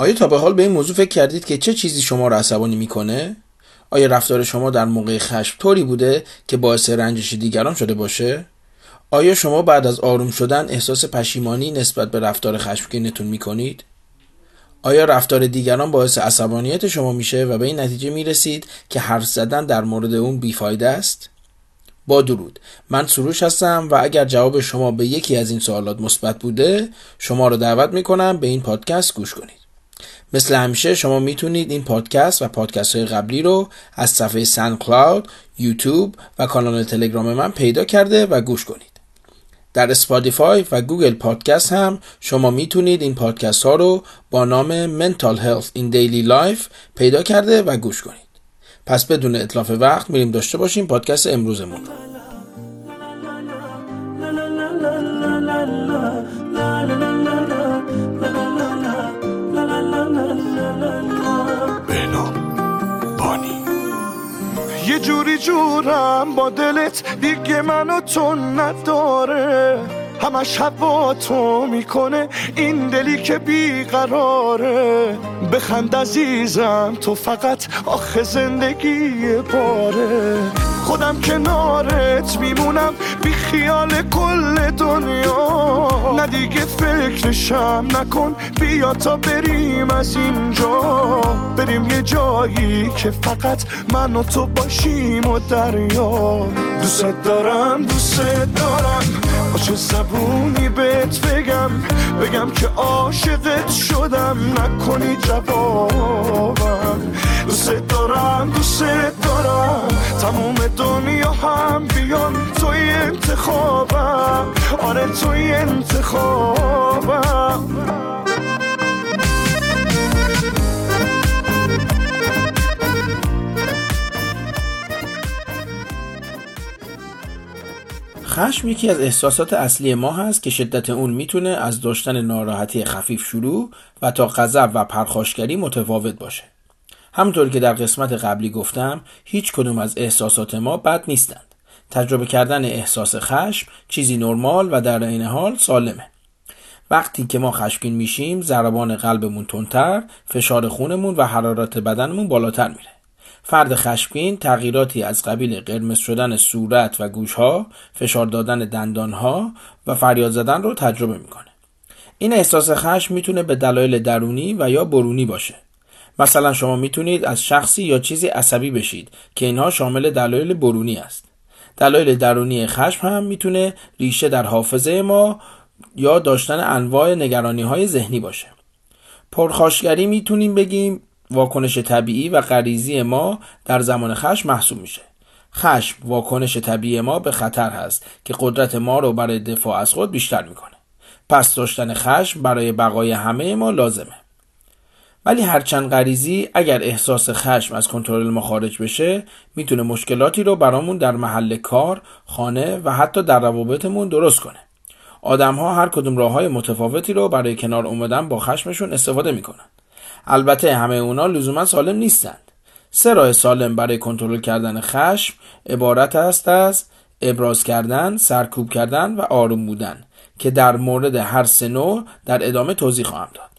آیا تا به حال به این موضوع فکر کردید که چه چیزی شما را عصبانی می‌کنه؟ آیا رفتار شما در موقع خشم طوری بوده که باعث رنجش دیگران شده باشه؟ آیا شما بعد از آروم شدن احساس پشیمانی نسبت به رفتار خشمگینتون می‌کنید؟ آیا رفتار دیگران باعث عصبانیت شما میشه و به این نتیجه می‌رسید که حرف زدن در مورد اون بیفایده است؟ با درود من سروش هستم و اگر جواب شما به یکی از این سوالات مثبت بوده شما رو دعوت می‌کنم به این پادکست گوش کنید مثل همیشه شما می‌تونید این پادکست و پادکست های قبلی رو از صفحه SoundCloud، یوتیوب و کانال تلگرام من پیدا کرده و گوش کنید. در Spotify و Google Podcast هم شما می‌تونید این پادکست ها رو با نام Mental Health in Daily Life پیدا کرده و گوش کنید. پس بدون اتلاف وقت میریم داشته باشیم پادکست امروزمون رو. جوری جورم با دلت دیگه منو تو نداره. همش هوا تو می‌کنه این دلی که بیقراره. بخند عزیزم تو فقط آخه زندگی باره. خودم کنارت میمونم بی خیال کل دنیا. نه دیگه فکرشم نکن بیا تا بریم از اینجا. بریم یه جایی که فقط من و تو باشیم و دریا. دوست دارم دوست دارم با چه زبونی بهت بگم؟ بگم که عاشقت شدم نکنی جوابم. دوست دارم دوست دارم. تموم دنیا هم بیان توی انتخابم. آره توی انتخابم. خشم یکی از احساسات اصلی ما هست که شدت اون می‌تونه از داشتن ناراحتی خفیف شروع و تا غضب و پرخاشگری متفاوت باشه. همونطور که در قسمت قبلی گفتم هیچ کدوم از احساسات ما بد نیستند. تجربه کردن احساس خشم چیزی نرمال و در این حال سالمه. وقتی که ما خشمگین میشیم ضربان قلبمون تندتر، فشار خونمون و حرارت بدنمون بالاتر میره. فرد خشمگین تغییراتی از قبیل قرمز شدن صورت و گوشها، فشار دادن دندانها و فریاد زدن رو تجربه می‌کنه. این احساس خشم می‌تونه به دلایل درونی و یا برونی باشه. مثلا شما می‌تونید از شخصی یا چیزی عصبی بشید که اینها شامل دلایل برونی است. دلایل درونی خشم هم می‌تونه ریشه در حافظه ما یا داشتن انواع نگرانی های ذهنی باشه. پرخاشگری می‌تونیم بگیم واکنش طبیعی و غریزی ما در زمان خشم محسوب میشه. خشم واکنش طبیعی ما به خطر هست که قدرت ما رو برای دفاع از خود بیشتر می‌کنه. پس داشتن خشم برای بقای همه ما لازمه. ولی هرچند غریزی اگر احساس خشم از کنترل ما خارج بشه می‌تونه مشکلاتی رو برامون در محل کار، خانه و حتی در روابطمون درست کنه. آدم ها هر کدوم راه های متفاوتی رو برای کنار اومدن با خشمشون استفاده می‌کنن. البته همه اونا لزوما سالم نیستند. سه راه سالم برای کنترل کردن خشم عبارت است از ابراز کردن، سرکوب کردن و آروم بودن که در مورد هر سه نوع در ادامه توضیح خواهم داد.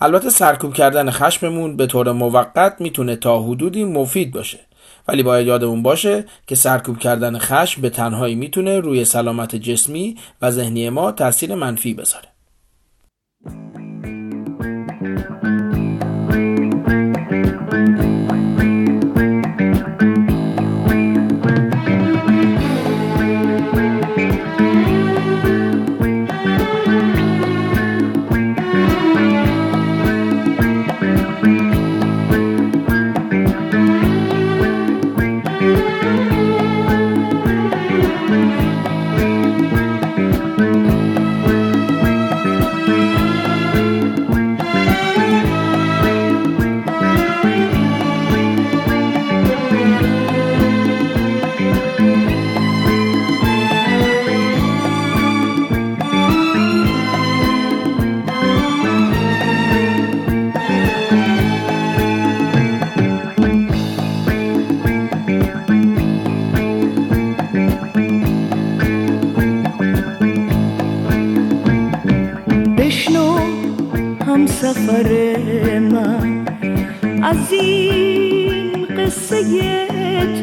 البته سرکوب کردن خشممون به طور موقت می‌تونه تا حدودی مفید باشه. ولی باید یادمون باشه که سرکوب کردن خشم به تنهایی می‌تونه روی سلامت جسمی و ذهنی ما تاثیر منفی بذاره. من. از این قصه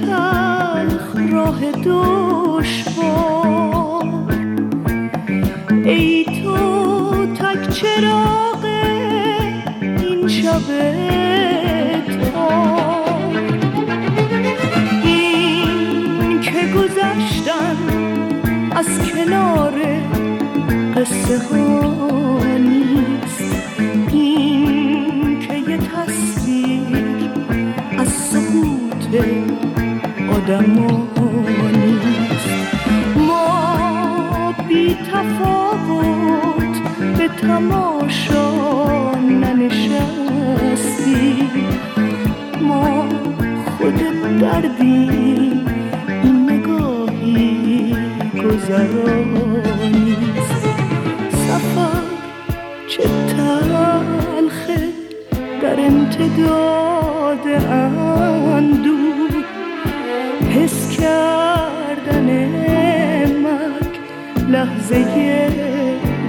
تلخ راه دشوار. ای تو تک چراغ این شب این که از کنار قصه ها. آدم ما بی تفاوت به تماشا ننشستی ما خود دردی این نگاهی گذرانیست سفر چه تلخه در امتداد اندو کردن مرگ لحظه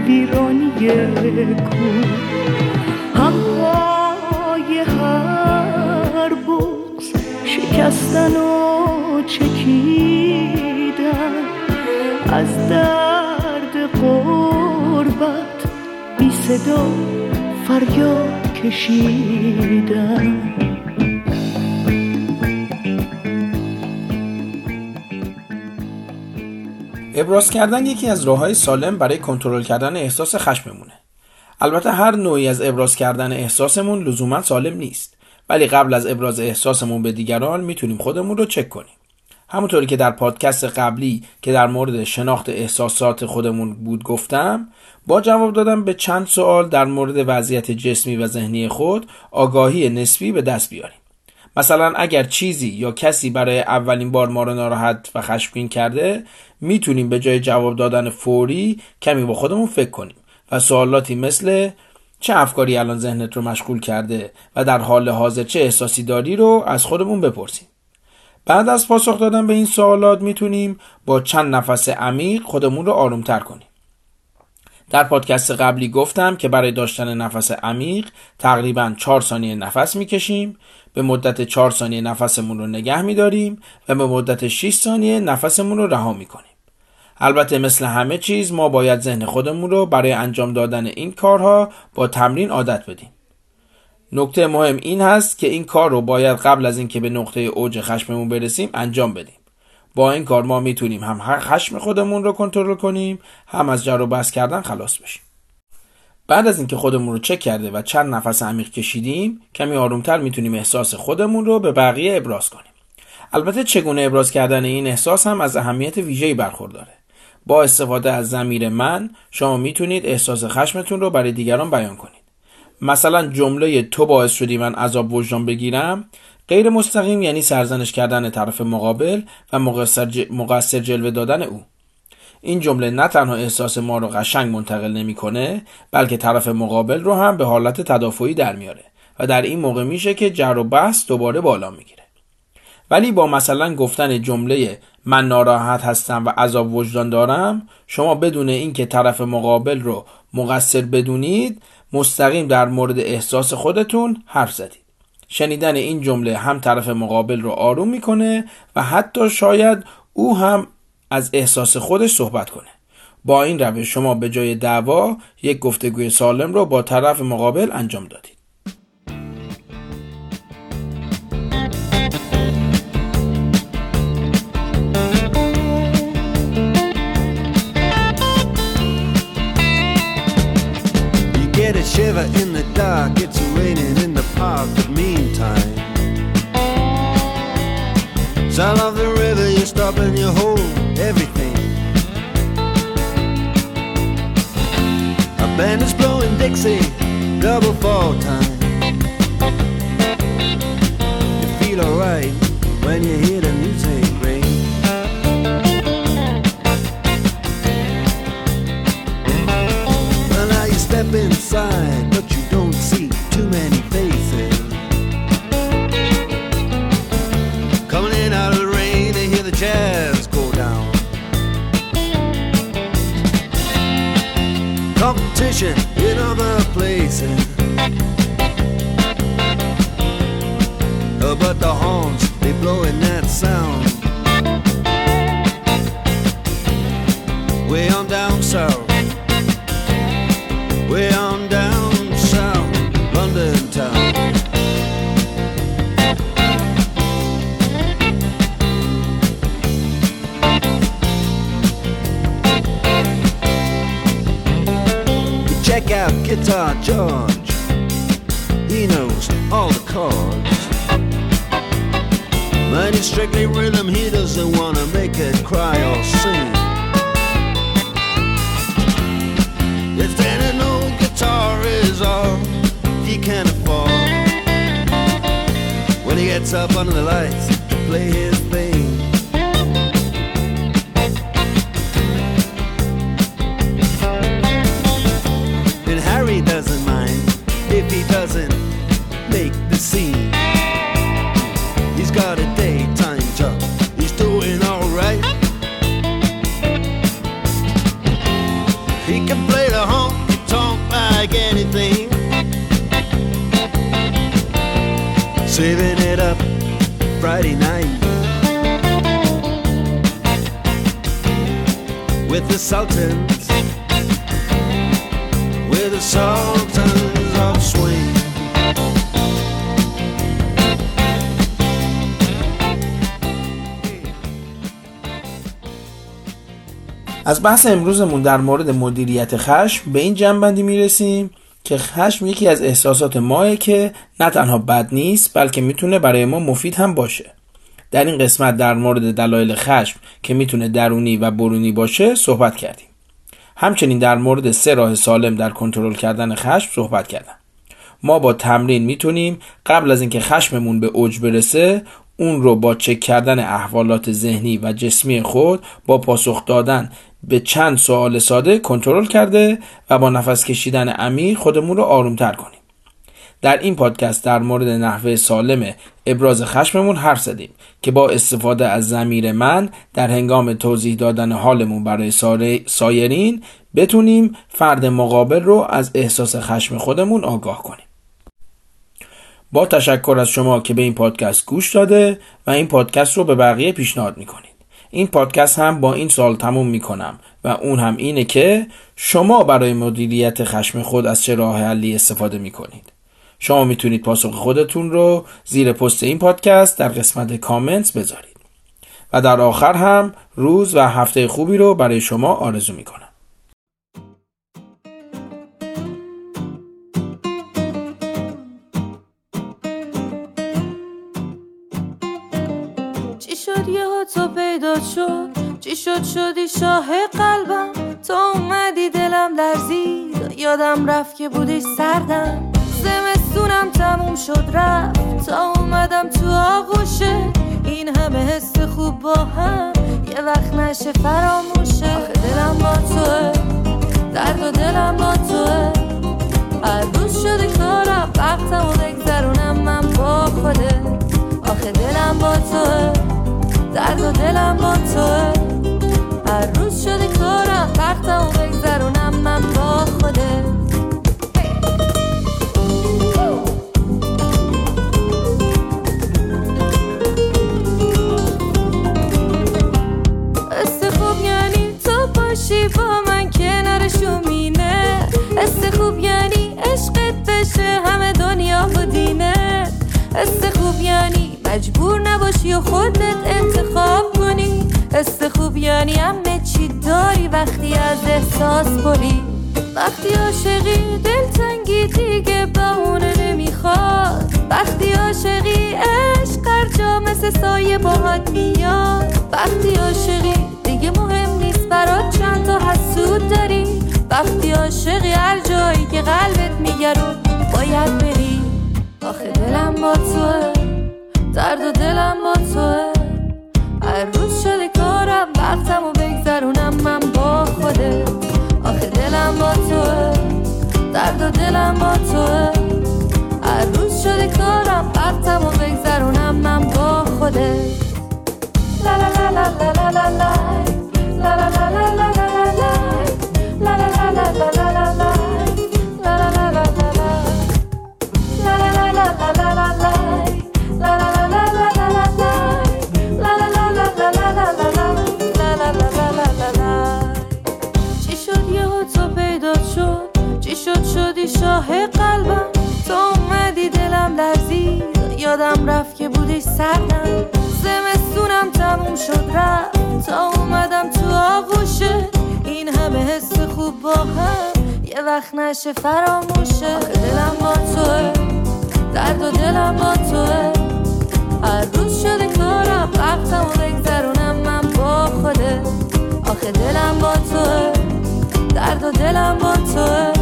ویرانی کو همهای هر بوز شکستن و چکیدن. از درد قربت بی صدا فریاد کشیدن. ابراز کردن یکی از راههای سالم برای کنترل کردن احساس خشممونه. البته هر نوعی از ابراز کردن احساسمون لزوما سالم نیست ولی قبل از ابراز احساسمون به دیگران می‌تونیم خودمون رو چک کنیم. همونطوری که در پادکست قبلی که در مورد شناخت احساسات خودمون بود گفتم با جواب دادم به چند سوال در مورد وضعیت جسمی و ذهنی خود آگاهی نسبی به دست بیاریم. مثلا اگر چیزی یا کسی برای اولین بار ما رو ناراحت و خشمگین کرده می‌تونیم به جای جواب دادن فوری کمی با خودمون فکر کنیم و سوالاتی مثل چه افکاری الان ذهنت رو مشغول کرده و در حال حاضر چه احساسی داری رو از خودمون بپرسیم. بعد از پاسخ دادن به این سوالات می‌تونیم با چند نفس عمیق خودمون رو آرومتر کنیم. در پادکست قبلی گفتم که برای داشتن نفس عمیق تقریبا 4 ثانیه نفس می‌کشیم. به مدت 4 ثانیه نفسمون رو نگه میداریم و به مدت 6 ثانیه نفسمون رو رها می‌کنیم. البته مثل همه چیز ما باید ذهن خودمون رو برای انجام دادن این کارها با تمرین عادت بدیم. نکته مهم این هست که این کار رو باید قبل از اینکه به نقطه اوج خشممون برسیم انجام بدیم. با این کار ما می‌تونیم هم خشم خودمون رو کنترل کنیم هم از جر و بحث کردن خلاص بشیم. بعد از اینکه خودمون رو چک کرده و چند نفس عمیق کشیدیم کمی آرومتر می‌تونیم احساس خودمون رو به بقیه ابراز کنیم. البته چگونه ابراز کردن این احساس هم از اهمیت ویژه‌ای برخورداره. با استفاده از زمیر من شما می‌تونید احساس خشمتون رو برای دیگران بیان کنید. مثلا جمله تو باعث شدی من عذاب وجدان بگیرم غیر مستقیم یعنی سرزنش کردن طرف مقابل و مقصر, جلوه دادن او. این جمله نه تنها احساس ما رو قشنگ منتقل نمی‌کنه بلکه طرف مقابل رو هم به حالت تدافعی در میاره و در این موقع میشه که جر و بحث دوباره بالا می‌گیره. ولی با مثلا گفتن جمله من ناراحت هستم و عذاب وجدان دارم شما بدون اینکه طرف مقابل رو مقصر بدونید مستقیم در مورد احساس خودتون حرف زدید. شنیدن این جمله هم طرف مقابل رو آروم می‌کنه و حتی شاید او هم از احساس خودش صحبت کنه با این روش شما به جای دعوا یک گفتگوی سالم رو با طرف مقابل انجام دادید shiver in the dark, it's raining in the park, but meantime. Sound of the river, you stop and you band is blowing Dixie, double fall time. You feel alright when you hear the music competition in other places. Uh, but the horns, they blowing now. Guitar George. He knows all the chords. But it's strictly rhythm, he doesn't wanna make it cry or sing. If then an old guitar is all he can afford, when he gets up under the lights to play his thing. With the Sultans, with the Sultans of Swing. از بحث امروزمون در مورد مدیریت خشم به این جنبندی می‌رسیم که خشم یکی از احساسات ماه که نه تنها بد نیست بلکه می‌تونه برای ما مفید هم باشه در این قسمت در مورد دلایل خشم که می‌تونه درونی و برونی باشه صحبت کردیم. همچنین در مورد سه راه سالم در کنترل کردن خشم صحبت کردم. ما با تمرین می‌تونیم قبل از اینکه خشممون به اوج برسه اون رو با چک کردن احوالات ذهنی و جسمی خود با پاسخ دادن به چند سوال ساده کنترل کرده و با نفس کشیدن عمیق خودمون رو آرومتر کنیم. در این پادکست در مورد نحوه سالم ابراز خشممون حرف زدیم که با استفاده از زمیر من در هنگام توضیح دادن حالمون برای سایرین بتونیم فرد مقابل رو از احساس خشم خودمون آگاه کنیم. با تشکر از شما که به این پادکست گوش داده و این پادکست رو به بقیه پیشنهاد می‌کنید. این پادکست هم با این سال تموم می‌کنم و اون هم اینه که شما برای مدیریت خشم خود از چه راه حلی استفاده می‌کنید. شما می‌تونید پاسخ خودتون رو زیر پست این پادکست در قسمت کامنت بذارید. و در آخر هم روز و هفته خوبی رو برای شما آرزو می‌کنم. چی شد تو پیدا شد؟ چی شد شدی شاه قلبم؟ تو اومدی دلم لرزید یادم رفت که بودی سردم. زمستونم تموم شد رفت. تا اومدم تو آغوشه. این همه حس خوب با هم. یه وقت نشه فراموشه. آخه دلم با توه. درد و دلم با توه. هر روز شده کارم وقتم و بگذرونم من با خوده. آخه دلم با توه. درد و دلم با توه. هر روز شده کارم وقتم و بگذرونم من با خوده. نباشی و خودت انتخاب کنی. است خوب یعنی همه چی داری. وقتی از احساس بری وقتی عاشقی دلتنگی دیگه بهونه نمی‌خواد. وقتی عاشقی عشق هر جا مثل سایه باهات میاد. وقتی عاشقی دیگه مهم نیست برات چند تا حسود داری. وقتی عاشقی هر جایی که قلبت میگه رو باید بری. آخه دلم با توه. درد دلم با توه. هر روز شده کارم وقتم و بگذرونم من با خودت آخه دلم با توه. درد دلم با توه. هر روز شده کارم وقتم و بگذرونم من با خودت شاه قلبم. تو اومدی دلم لذیذ یادم رفت که بودی سردم. زمستونم تموم شد رفت. تا اومدم تو آغوشه. این همه حس خوب با هم. یه وقت نشه فراموشه. دلم با توه. درد و دلم با توه. هر روز شده کارم. وقتم و بگذرونم من با خوده. آخه دلم با توه. درد و دلم با توه.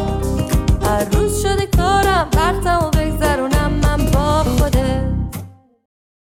هر روز شده کارم وقتمو بگذرونم